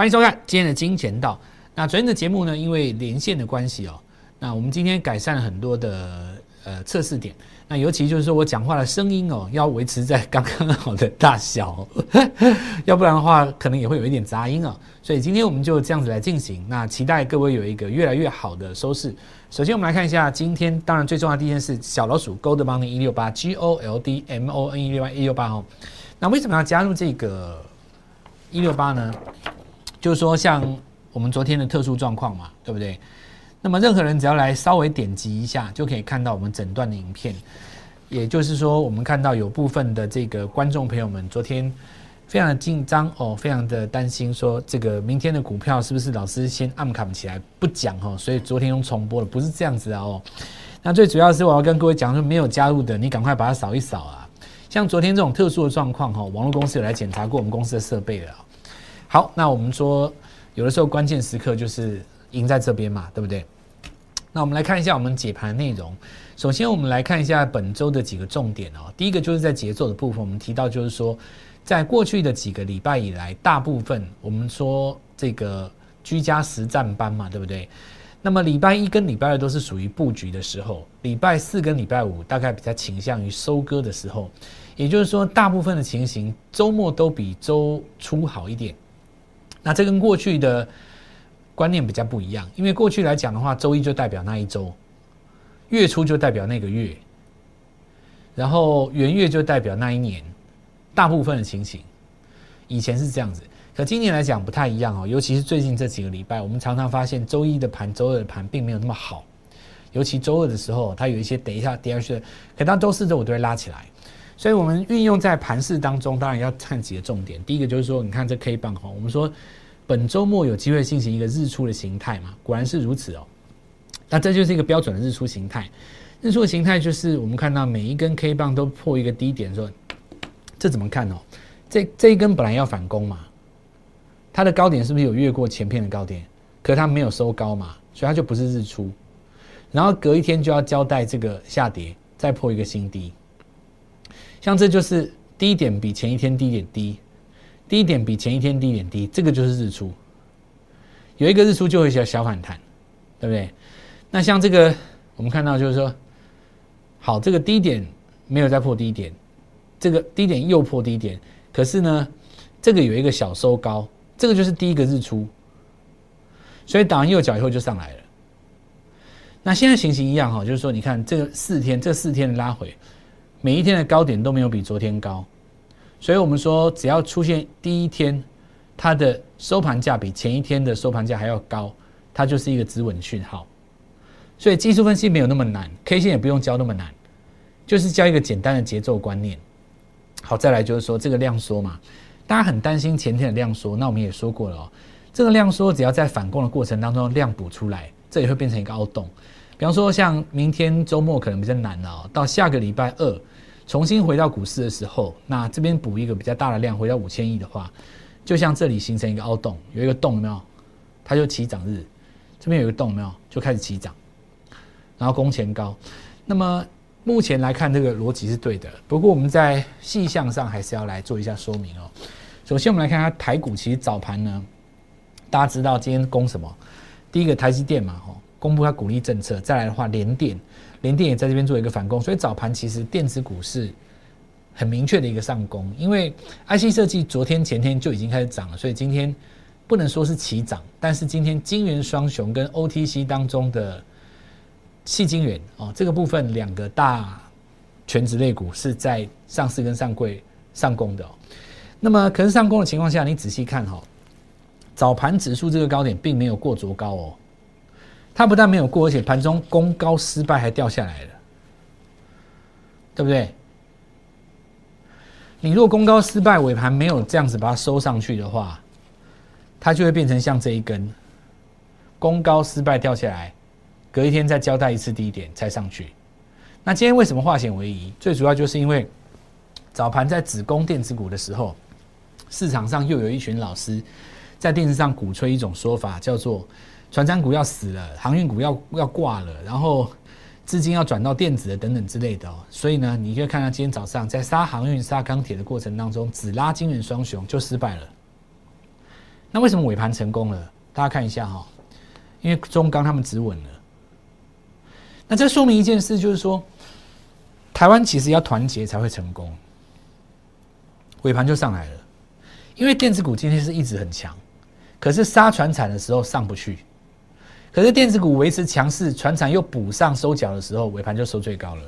欢迎收看今天的金钱道。那昨天的节目呢，因为连线的关系哦，那我们今天改善了很多的呃测试点。那尤其就是说我讲话的声音哦，要维持在刚刚好的大小，要不然的话可能也会有一点杂音啊。所以今天我们就这样子来进行。那期待各位有一个越来越好的收视。首先我们来看一下今天，当然最重要的第一件事，小老鼠 Gold Money 一六八 G O L D M O N 一六八一六八哦。那为什么要加入这个一六八呢？就是说像我们昨天的特殊状况嘛，对不对？那么任何人只要来稍微点击一下，就可以看到我们整段的影片。也就是说，我们看到有部分的这个观众朋友们昨天非常的紧张哦，非常的担心，说这个明天的股票是不是老师先暗砍起来不讲哦？所以昨天用重播了，不是这样子啊哦。那最主要是我要跟各位讲说，没有加入的，你赶快把它扫一扫啊。像昨天这种特殊的状况哈，网络公司有来检查过我们公司的设备了。好，那我们说有的时候关键时刻就是赢在这边嘛，对不对？那我们来看一下我们解盘内容。首先，我们来看一下本周的几个重点哦。第一个就是在节奏的部分，我们提到就是说，在过去的几个礼拜以来，大部分我们说这个居家实战班嘛，对不对？那么礼拜一跟礼拜二都是属于布局的时候，礼拜四跟礼拜五大概比较倾向于收割的时候。也就是说，大部分的情形周末都比周初好一点。那这跟过去的。观念比较不一样，因为过去来讲的话，周一就代表那一周，月初就代表那个月，然后元月就代表那一年，大部分的情形，以前是这样子。可今年来讲不太一样哦，尤其是最近这几个礼拜，我们常常发现周一的盘、周二的盘并没有那么好，尤其周二的时候，它有一些等一下跌下去，可到周四、周五都会拉起来。所以我们运用在盘市当中，当然要看几个重点。第一个就是说，你看这 K 棒哈，我们说。本周末有机会进行一个日出的形态嘛？果然是如此哦。那这就是一个标准的日出形态。日出的形态就是我们看到每一根 K 棒都破一个低点，说这怎么看哦？这这一根本来要反攻嘛，它的高点是不是有越过前片的高点？可它没有收高嘛，所以它就不是日出。然后隔一天就要交代这个下跌，再破一个新低。像这就是低点比前一天低点低。低点比前一天低点低，这个就是日出。有一个日出就会小小反弹，对不对？那像这个，我们看到就是说，好，这个低点没有再破低点，这个低点又破低点，可是呢，这个有一个小收高，这个就是第一个日出。所以打完右脚以后就上来了。那现在情形一样哈，就是说，你看这个四天，这四天的拉回，每一天的高点都没有比昨天高。所以我们说，只要出现第一天它的收盘价比前一天的收盘价还要高，它就是一个止稳讯号。所以技术分析没有那么难，K 线也不用教那么难，就是教一个简单的节奏观念。好，再来就是说这个量缩嘛，大家很担心前天的量缩，那我们也说过了哦，这个量缩只要在反攻的过程当中量补出来，这也会变成一个凹洞。比方说像明天周末可能比较难哦，到下个礼拜二。重新回到股市的时候，那这边补一个比较大的量，回到五千亿的话，就像这里形成一个凹洞，有一个洞，没有？它就起涨日，这边有一个洞，没有？就开始起涨，然后攻前高。那么目前来看，这个逻辑是对的。不过我们在细项上还是要来做一下说明哦。首先，我们来看它台股，其实早盘呢，大家知道今天攻什么？第一个台积电嘛，吼，公布它鼓励政策。再来的话，联电。联电也在这边做一个反攻，所以早盘其实电子股是很明确的一个上攻，因为 IC 设计昨天前天就已经开始涨了，所以今天不能说是齐涨，但是今天金元双雄跟 OTC 当中的细金元哦这个部分两个大全职类股是在上市跟上柜上攻的哦，那么可是上攻的情况下，你仔细看哈，早盘指数这个高点并没有过足高哦。它不但没有过，而且盘中攻高失败，还掉下来了，对不对？你如果攻高失败，尾盘没有这样子把它收上去的话，它就会变成像这一根攻高失败掉下来，隔一天再交代一次低点才上去。那今天为什么化险为夷？最主要就是因为早盘在只攻电子股的时候，市场上又有一群老师在电视上鼓吹一种说法，叫做。船长股要死了，航运股要要挂了，然后资金要转到电子的等等之类的哦。所以呢，你可以看到今天早上在杀航运、杀钢铁的过程当中，只拉金元双雄就失败了。那为什么尾盘成功了？大家看一下哈，因为中钢他们止稳了。那这说明一件事，就是说台湾其实要团结才会成功。尾盘就上来了，因为电子股今天是一直很强，可是杀船产的时候上不去，可是电子股维持强势，船厂又补上收脚的时候，尾盘就收最高了。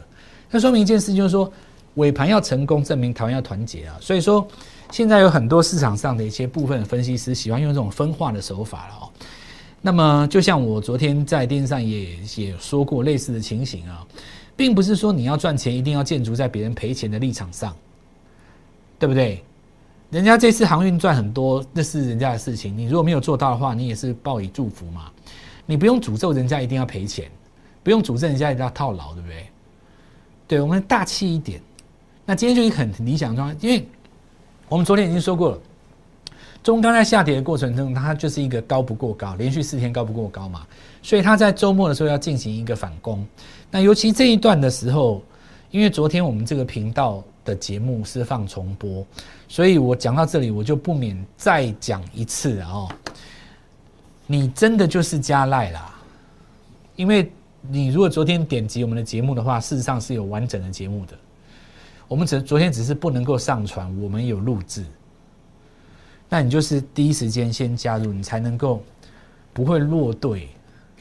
那说明一件事，就是说尾盘要成功，证明台湾要团结啊。所以说，现在有很多市场上的一些部分分析师喜欢用这种分化的手法了哦。那么，就像我昨天在电视上也也说过类似的情形啊，并不是说你要赚钱一定要建筑在别人赔钱的立场上。对不对？人家这次航运赚很多，那是人家的事情。你如果没有做到的话，你也是报以祝福嘛。你不用诅咒人家一定要赔钱，不用诅咒人家一定要套牢，对不对？对我们大气一点。那今天就是很理想状态，因为我们昨天已经说过了，中钢在下跌的过程中，它就是一个高不过高，连续四天高不过高嘛，所以它在周末的时候要进行一个反攻。那尤其这一段的时候，因为昨天我们这个频道。的节目是放重播，所以我讲到这里，我就不免再讲一次哦。你真的就是加赖啦，因为你如果昨天点击我们的节目的话，事实上是有完整的节目的。我们只昨天只是不能够上传，我们有录制。那你就是第一时间先加入，你才能够不会落队，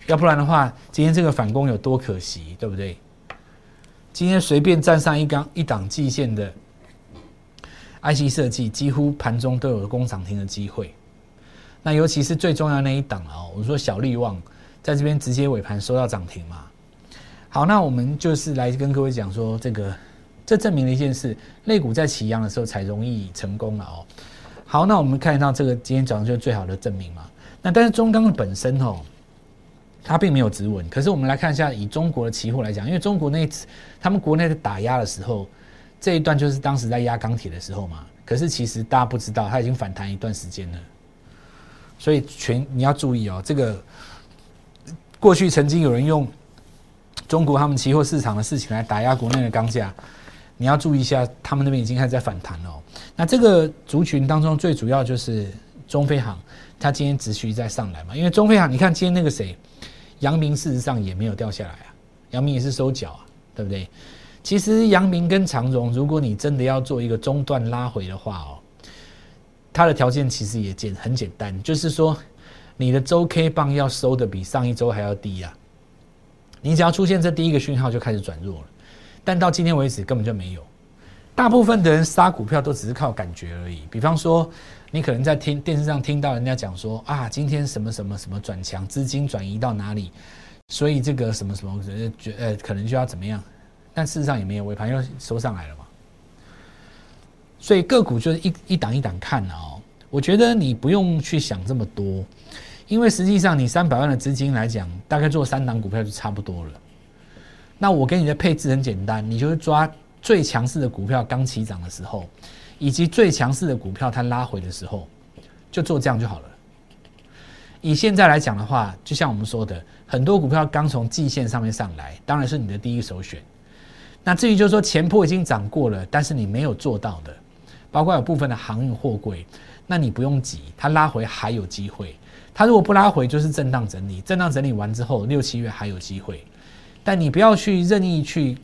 要不然的话，今天这个反攻有多可惜，对不对？今天随便站上一缸一档季线的 IC 设计，几乎盘中都有工涨停的机会。那尤其是最重要那一档哦，我说小利旺在这边直接尾盘收到涨停嘛。好，那我们就是来跟各位讲说，这个这证明了一件事：肋股在起阳的时候才容易成功了哦。好，那我们看到这个今天早上就是最好的证明嘛。那但是中钢的本身哦。它并没有止稳，可是我们来看一下，以中国的期货来讲，因为中国那他们国内的打压的时候，这一段就是当时在压钢铁的时候嘛。可是其实大家不知道，它已经反弹一段时间了。所以全你要注意哦，这个过去曾经有人用中国他们期货市场的事情来打压国内的钢价，你要注意一下，他们那边已经开始在反弹了。那这个族群当中最主要就是中飞航，它今天持续在上来嘛，因为中飞航，你看今天那个谁？阳明事实上也没有掉下来啊，阳明也是收脚啊，对不对？其实阳明跟长荣，如果你真的要做一个中段拉回的话哦，它的条件其实也简很简单，就是说你的周 K 棒要收的比上一周还要低啊，你只要出现这第一个讯号就开始转弱了，但到今天为止根本就没有，大部分的人杀股票都只是靠感觉而已，比方说。你可能在听电视上听到人家讲说啊，今天什么什么什么转强，资金转移到哪里，所以这个什么什么呃觉呃可能就要怎么样，但事实上也没有，尾盘又收上来了嘛。所以个股就是一一档一档看哦。我觉得你不用去想这么多，因为实际上你三百万的资金来讲，大概做三档股票就差不多了。那我给你的配置很简单，你就是抓最强势的股票刚起涨的时候。以及最强势的股票，它拉回的时候，就做这样就好了。以现在来讲的话，就像我们说的，很多股票刚从季线上面上来，当然是你的第一首选。那至于就是说前坡已经涨过了，但是你没有做到的，包括有部分的航运货柜，那你不用急，它拉回还有机会。它如果不拉回，就是震荡整理，震荡整理完之后，六七月还有机会。但你不要去任意去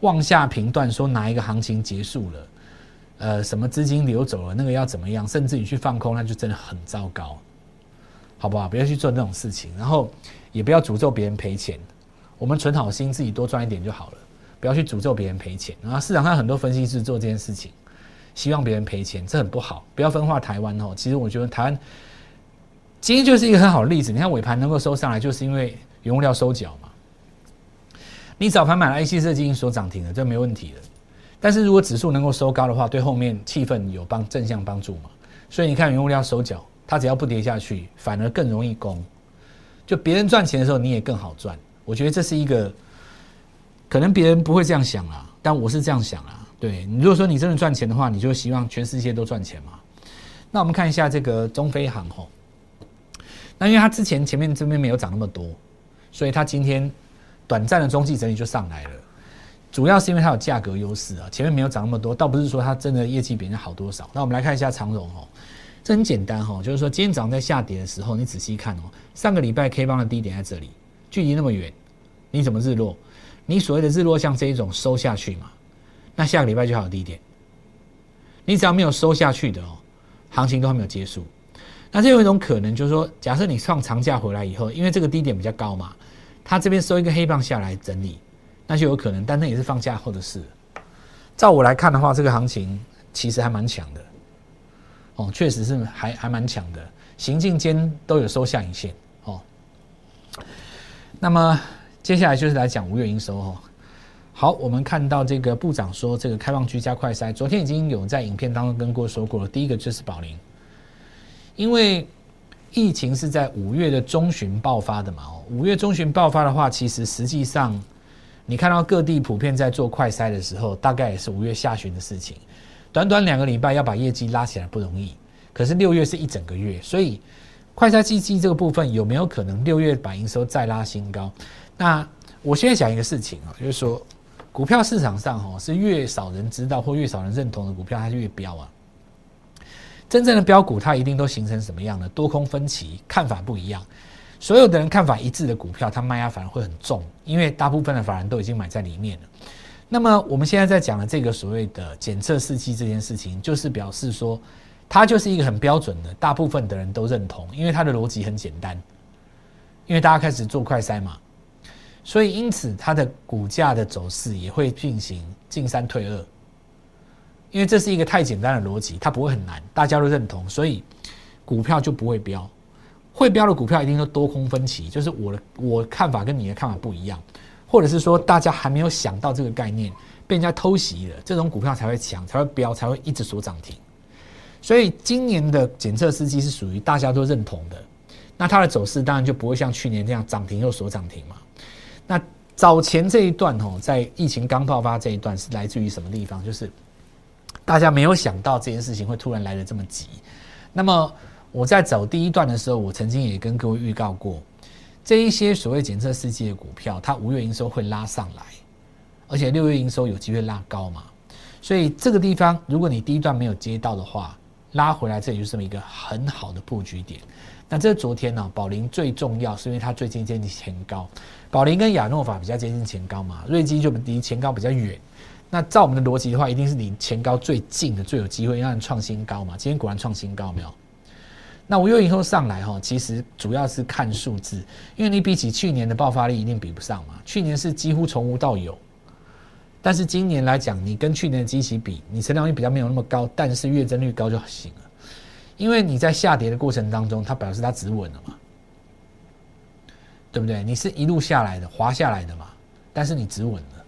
妄下评断，说哪一个行情结束了。呃，什么资金流走了，那个要怎么样？甚至你去放空，那就真的很糟糕，好不好？不要去做那种事情，然后也不要诅咒别人赔钱。我们存好心，自己多赚一点就好了，不要去诅咒别人赔钱。然后市场上很多分析师做这件事情，希望别人赔钱，这很不好。不要分化台湾哦。其实我觉得台湾今天就是一个很好的例子。你看尾盘能够收上来，就是因为原物料收脚嘛。你早盘买了 IC 设计所涨停的，这没问题的。但是如果指数能够收高的话，对后面气氛有帮正向帮助嘛？所以你看原物料收脚，它只要不跌下去，反而更容易攻。就别人赚钱的时候，你也更好赚。我觉得这是一个，可能别人不会这样想啊，但我是这样想啊。对你如果说你真的赚钱的话，你就希望全世界都赚钱嘛。那我们看一下这个中飞航吼，那因为它之前前面这边没有涨那么多，所以它今天短暂的中继整理就上来了。主要是因为它有价格优势啊，前面没有涨那么多，倒不是说它真的业绩比人家好多少。那我们来看一下长荣哦，这很简单哈，就是说今天早上在下跌的时候，你仔细看哦，上个礼拜 K 棒的低点在这里，距离那么远，你怎么日落？你所谓的日落像这一种收下去嘛？那下个礼拜就还有低点。你只要没有收下去的哦，行情都还没有结束。那这有一种可能，就是说，假设你放长假回来以后，因为这个低点比较高嘛，它这边收一个黑棒下来整理，那就有可能，但那也是放假后的事。照我来看的话，这个行情其实还蛮强的。哦，确实是还还蛮强的，行进间都有收下影线哦。那么接下来就是来讲五月营收哦。好，我们看到这个部长说，这个开放居家快筛，昨天已经有在影片当中跟过说过了。第一个就是宝林，因为疫情是在五月的中旬爆发的嘛。哦，五月中旬爆发的话，其实实际上你看到各地普遍在做快筛的时候，大概也是五月下旬的事情。短短两个礼拜要把业绩拉起来不容易，可是六月是一整个月，所以快筛基金这个部分有没有可能六月把营收再拉新高？那我现在讲一个事情啊，就是说股票市场上哈是越少人知道或越少人认同的股票，它就越飙啊。真正的标股，它一定都形成什么样的多空分歧，看法不一样。所有的人看法一致的股票，它卖压反而会很重，因为大部分的法人都已经买在里面了。那么我们现在在讲的这个所谓的检测试剂这件事情，就是表示说，它就是一个很标准的，大部分的人都认同，因为它的逻辑很简单，因为大家开始做快筛嘛，所以因此它的股价的走势也会进行进三退二，因为这是一个太简单的逻辑，它不会很难，大家都认同，所以股票就不会飙，会飙的股票一定都多空分歧，就是我的我看法跟你的看法不一样。或者是说，大家还没有想到这个概念，被人家偷袭了，这种股票才会强，才会飙，才会一直锁涨停。所以今年的检测司机是属于大家都认同的，那它的走势当然就不会像去年这样涨停又锁涨停嘛。那早前这一段哦，在疫情刚爆发这一段是来自于什么地方？就是大家没有想到这件事情会突然来的这么急。那么我在走第一段的时候，我曾经也跟各位预告过。这一些所谓检测试剂的股票，它五月营收会拉上来，而且六月营收有机会拉高嘛？所以这个地方，如果你第一段没有接到的话，拉回来这里就是这么一个很好的布局点。那这是昨天呢，宝林最重要是因为它最近接近前高，宝林跟亚诺法比较接近前高嘛，瑞基就离前高比较远。那照我们的逻辑的话，一定是离前高最近的最有机会让创新高嘛？今天果然创新高，没有？那五月以后上来哈，其实主要是看数字，因为你比起去年的爆发力一定比不上嘛。去年是几乎从无到有，但是今年来讲，你跟去年的机器比，你成长率比较没有那么高，但是月增率高就行了。因为你在下跌的过程当中，它表示它止稳了嘛，对不对？你是一路下来的，滑下来的嘛，但是你止稳了。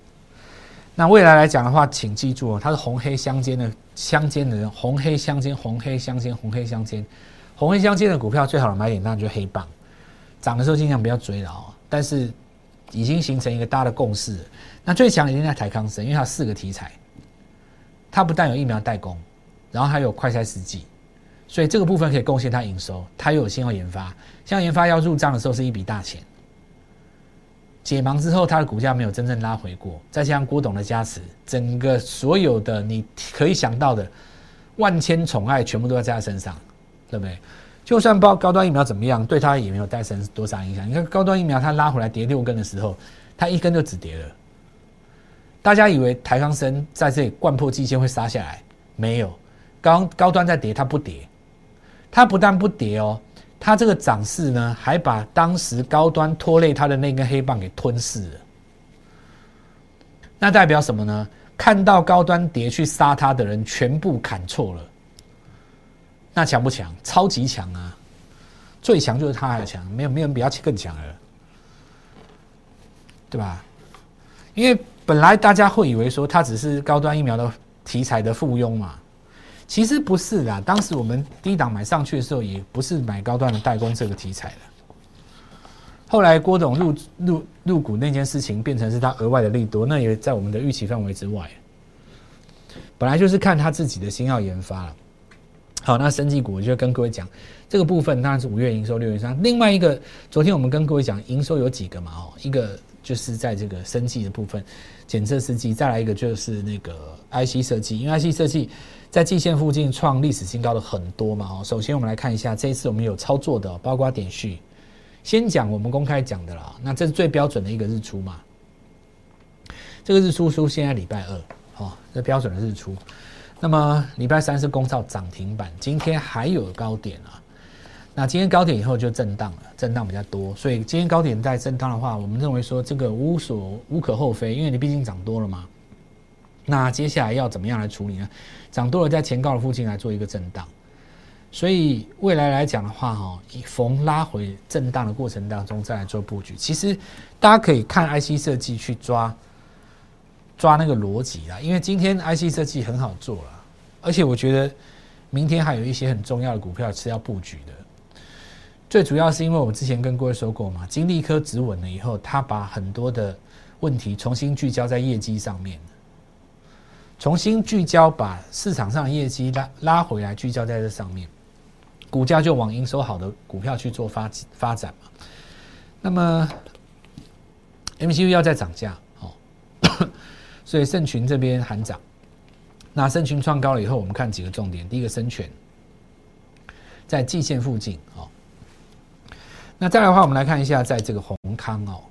那未来来讲的话，请记住哦，它是红黑相间的，相间的人，红黑相间，红黑相间，红黑相间。红黑相间的股票最好的买点当然就是黑棒，涨的时候尽量不要追了哦。但是已经形成一个大的共识，那最强一定在台康生，因为它四个题材，它不但有疫苗代工，然后还有快筛试剂，所以这个部分可以贡献它营收。它又有新药研发，像研发要入账的时候是一笔大钱。解盲之后，它的股价没有真正拉回过，再加上郭董的加持，整个所有的你可以想到的万千宠爱全部都在他身上。对不对？就算报高端疫苗怎么样，对它也没有带成多少影响。你看高端疫苗，它拉回来跌六根的时候，它一根就止跌了。大家以为台康生在这里灌破季线会杀下来，没有。高高端在跌，它不跌，它不但不跌哦，它这个涨势呢，还把当时高端拖累它的那根黑棒给吞噬了。那代表什么呢？看到高端跌去杀它的人，全部砍错了。那强不强？超级强啊！最强就是他还强，没有没有人比他更强了，对吧？因为本来大家会以为说他只是高端疫苗的题材的附庸嘛，其实不是的。当时我们低档买上去的时候，也不是买高端的代工这个题材的。后来郭董入入入股那件事情，变成是他额外的利多，那也在我们的预期范围之外。本来就是看他自己的新药研发了。好，那生技股我就跟各位讲，这个部分当然是五月营收六月三。另外一个，昨天我们跟各位讲营收有几个嘛？哦，一个就是在这个生技的部分，检测试剂，再来一个就是那个 IC 设计，因为 IC 设计在季线附近创历史新高的很多嘛哦。首先我们来看一下这一次我们有操作的，包括点序，先讲我们公开讲的啦，那这是最标准的一个日出嘛。这个日出出现在礼拜二，哦，这标准的日出。那么礼拜三是公造涨停板，今天还有高点啊。那今天高点以后就震荡了，震荡比较多，所以今天高点在震荡的话，我们认为说这个无所无可厚非，因为你毕竟涨多了嘛。那接下来要怎么样来处理呢？涨多了在前高的附近来做一个震荡，所以未来来讲的话，哈，以逢拉回震荡的过程当中再来做布局。其实大家可以看 IC 设计去抓。抓那个逻辑啦，因为今天 IC 设计很好做了，而且我觉得明天还有一些很重要的股票是要布局的。最主要是因为我之前跟各位说过嘛，金利科止稳了以后，他把很多的问题重新聚焦在业绩上面，重新聚焦把市场上的业绩拉拉回来，聚焦在这上面，股价就往营收好的股票去做发发展嘛。那么 MCU 要再涨价。所以盛群这边喊涨，那盛群创高了以后，我们看几个重点。第一个，深全在季线附近哦。那再来的话，我们来看一下，在这个宏康哦，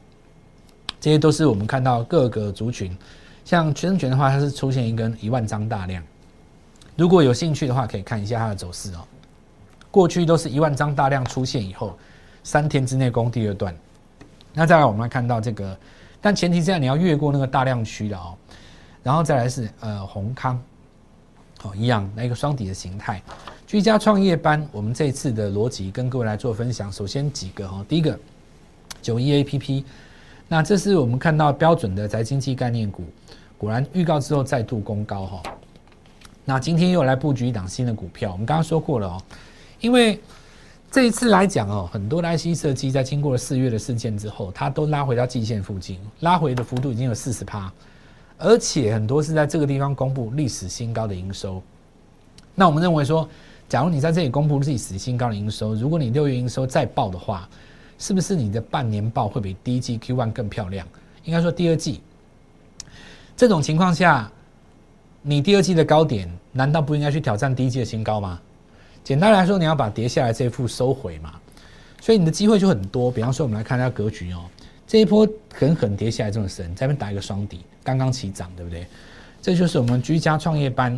这些都是我们看到各个族群，像全生全的话，它是出现一根一万张大量。如果有兴趣的话，可以看一下它的走势哦。过去都是一万张大量出现以后，三天之内攻第二段。那再来，我们来看到这个，但前提下你要越过那个大量区的哦。然后再来是呃宏康，好一样那个双底的形态，居家创业班，我们这次的逻辑跟各位来做分享。首先几个哈，第一个九一 A P P，那这是我们看到标准的宅经济概念股，果然预告之后再度攻高哈。那今天又来布局一档新的股票，我们刚刚说过了哦，因为这一次来讲哦，很多的 IC 设计在经过了四月的事件之后，它都拉回到季线附近，拉回的幅度已经有四十趴。而且很多是在这个地方公布历史新高的营收，那我们认为说，假如你在这里公布历史新高的营收，如果你六月营收再报的话，是不是你的半年报会比第一季 Q one 更漂亮？应该说第二季，这种情况下，你第二季的高点难道不应该去挑战第一季的新高吗？简单来说，你要把跌下来这一副收回嘛，所以你的机会就很多。比方说，我们来看一下格局哦。这一波狠狠跌下来这么深，在那边打一个双底，刚刚起涨，对不对？这就是我们居家创业班，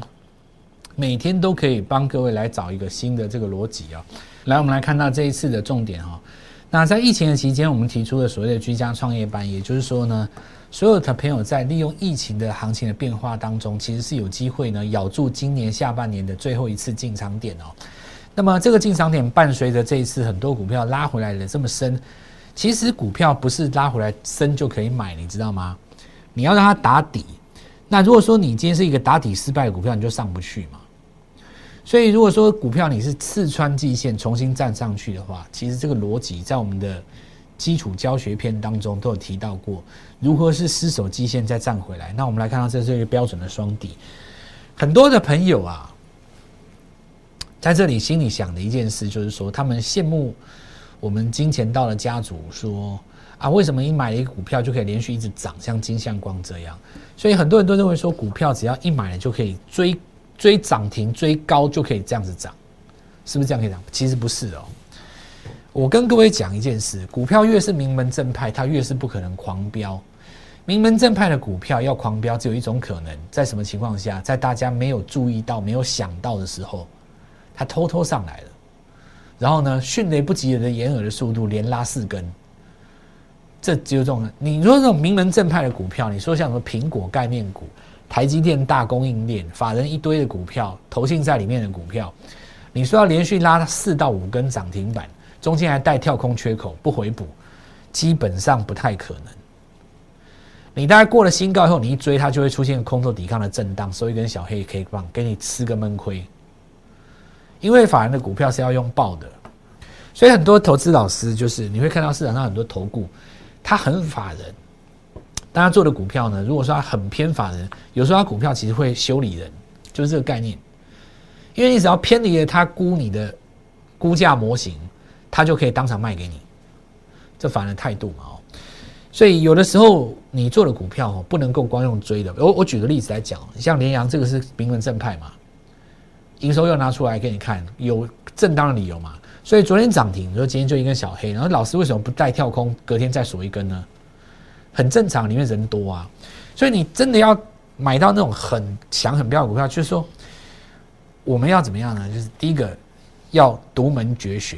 每天都可以帮各位来找一个新的这个逻辑啊。来，我们来看到这一次的重点哈。那在疫情的期间，我们提出了所谓的居家创业班，也就是说呢，所有的朋友在利用疫情的行情的变化当中，其实是有机会呢咬住今年下半年的最后一次进场点哦。那么这个进场点伴随着这一次很多股票拉回来的这么深。其实股票不是拉回来升就可以买，你知道吗？你要让它打底。那如果说你今天是一个打底失败的股票，你就上不去嘛。所以如果说股票你是刺穿季线重新站上去的话，其实这个逻辑在我们的基础教学片当中都有提到过，如何是失守季线再站回来。那我们来看到这是一个标准的双底。很多的朋友啊，在这里心里想的一件事就是说，他们羡慕。我们金钱到了家族说啊，为什么你买了一个股票就可以连续一直涨，像金相光这样？所以很多人都认为说，股票只要一买了就可以追追涨停，追高就可以这样子涨，是不是这样可以涨？其实不是哦。我跟各位讲一件事，股票越是名门正派，它越是不可能狂飙。名门正派的股票要狂飙，只有一种可能，在什么情况下？在大家没有注意到、没有想到的时候，它偷偷上来了。然后呢，迅雷不及掩的掩耳的速度，连拉四根，这只有这种。你说这种名门正派的股票，你说像什么苹果概念股、台积电大供应链、法人一堆的股票、投信在里面的股票，你说要连续拉四到五根涨停板，中间还带跳空缺口不回补，基本上不太可能。你大概过了新高以后，你一追它就会出现空头抵抗的震荡，收一根小黑 K 棒，给你吃个闷亏。因为法人的股票是要用报的，所以很多投资老师就是你会看到市场上很多投顾，他很法人，但他做的股票呢，如果说他很偏法人，有时候他股票其实会修理人，就是这个概念。因为你只要偏离了他估你的估价模型，他就可以当场卖给你，这法人态度嘛哦。所以有的时候你做的股票哦，不能够光用追的。我我举个例子来讲，像联阳这个是名门正派嘛，营收又拿出来给你看，有正当的理由嘛。所以昨天涨停，你说今天就一根小黑，然后老师为什么不带跳空，隔天再锁一根呢？很正常，里面人多啊。所以你真的要买到那种很强很标的股票，就是说我们要怎么样呢？就是第一个要独门绝学，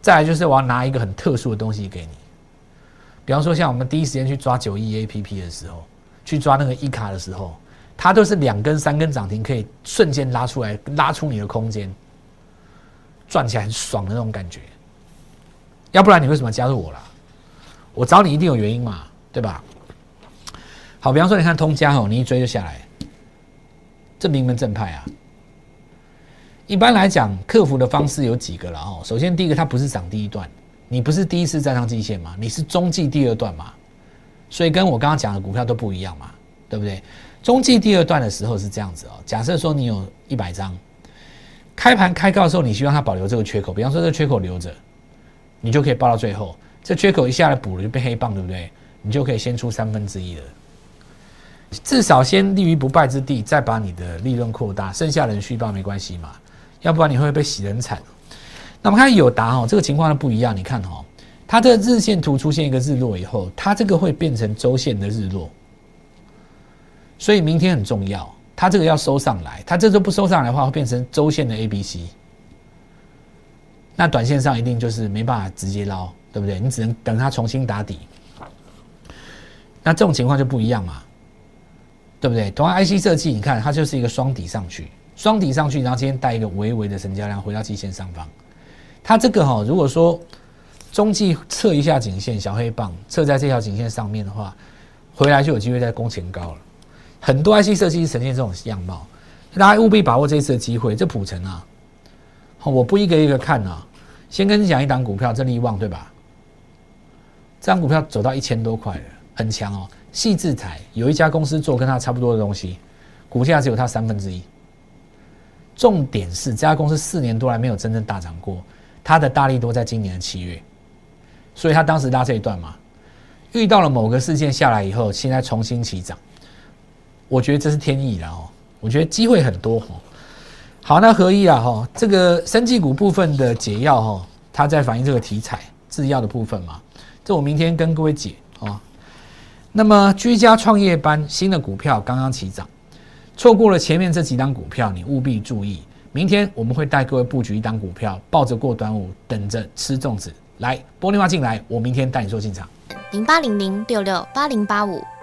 再来就是我要拿一个很特殊的东西给你。比方说，像我们第一时间去抓九亿 A P P 的时候，去抓那个一卡的时候，它都是两根、三根涨停，可以瞬间拉出来，拉出你的空间，赚起来很爽的那种感觉。要不然你为什么加入我啦？我找你一定有原因嘛，对吧？好，比方说，你看通家哦，你一追就下来，这名门正派啊。一般来讲，克服的方式有几个了哦。首先，第一个，它不是涨第一段。你不是第一次站上季线嘛？你是中继第二段嘛？所以跟我刚刚讲的股票都不一样嘛，对不对？中继第二段的时候是这样子哦。假设说你有一百张，开盘开高的时候，你希望它保留这个缺口，比方说这缺口留着，你就可以报到最后。这缺口一下来补了就变黑棒，对不对？你就可以先出三分之一了，至少先立于不败之地，再把你的利润扩大，剩下人续报没关系嘛？要不然你会被洗人惨。那么看有答哦，这个情况呢不一样。你看哦，它的日线图出现一个日落以后，它这个会变成周线的日落，所以明天很重要。它这个要收上来，它这周不收上来的话，会变成周线的 A、B、C。那短线上一定就是没办法直接捞，对不对？你只能等它重新打底。那这种情况就不一样嘛，对不对？同样 IC 设计，你看它就是一个双底上去，双底上去，然后今天带一个微微的成交量回到季线上方。它这个哈，如果说中继测一下颈线，小黑棒测在这条颈线上面的话，回来就有机会在攻前高了。很多 IC 设计是呈现这种样貌，大家务必把握这一次的机会。这普成啊，我不一个一个看啊，先跟你讲一档股票，这利旺对吧？这张股票走到一千多块了，很强哦。细制材有一家公司做跟它差不多的东西，股价只有它三分之一。重点是这家公司四年多来没有真正大涨过。它的大力多在今年的七月，所以他当时拉这一段嘛，遇到了某个事件下来以后，现在重新起涨，我觉得这是天意了哦。我觉得机会很多哦。好，那合一啊哈，这个生技股部分的解药哈，它在反映这个题材制药的部分嘛，这我明天跟各位解啊。那么居家创业班新的股票刚刚起涨，错过了前面这几档股票，你务必注意。明天我们会带各位布局一档股票，抱着过端午，等着吃粽子。来拨电话进来，我明天带你做进场。零八零零六六八零八五，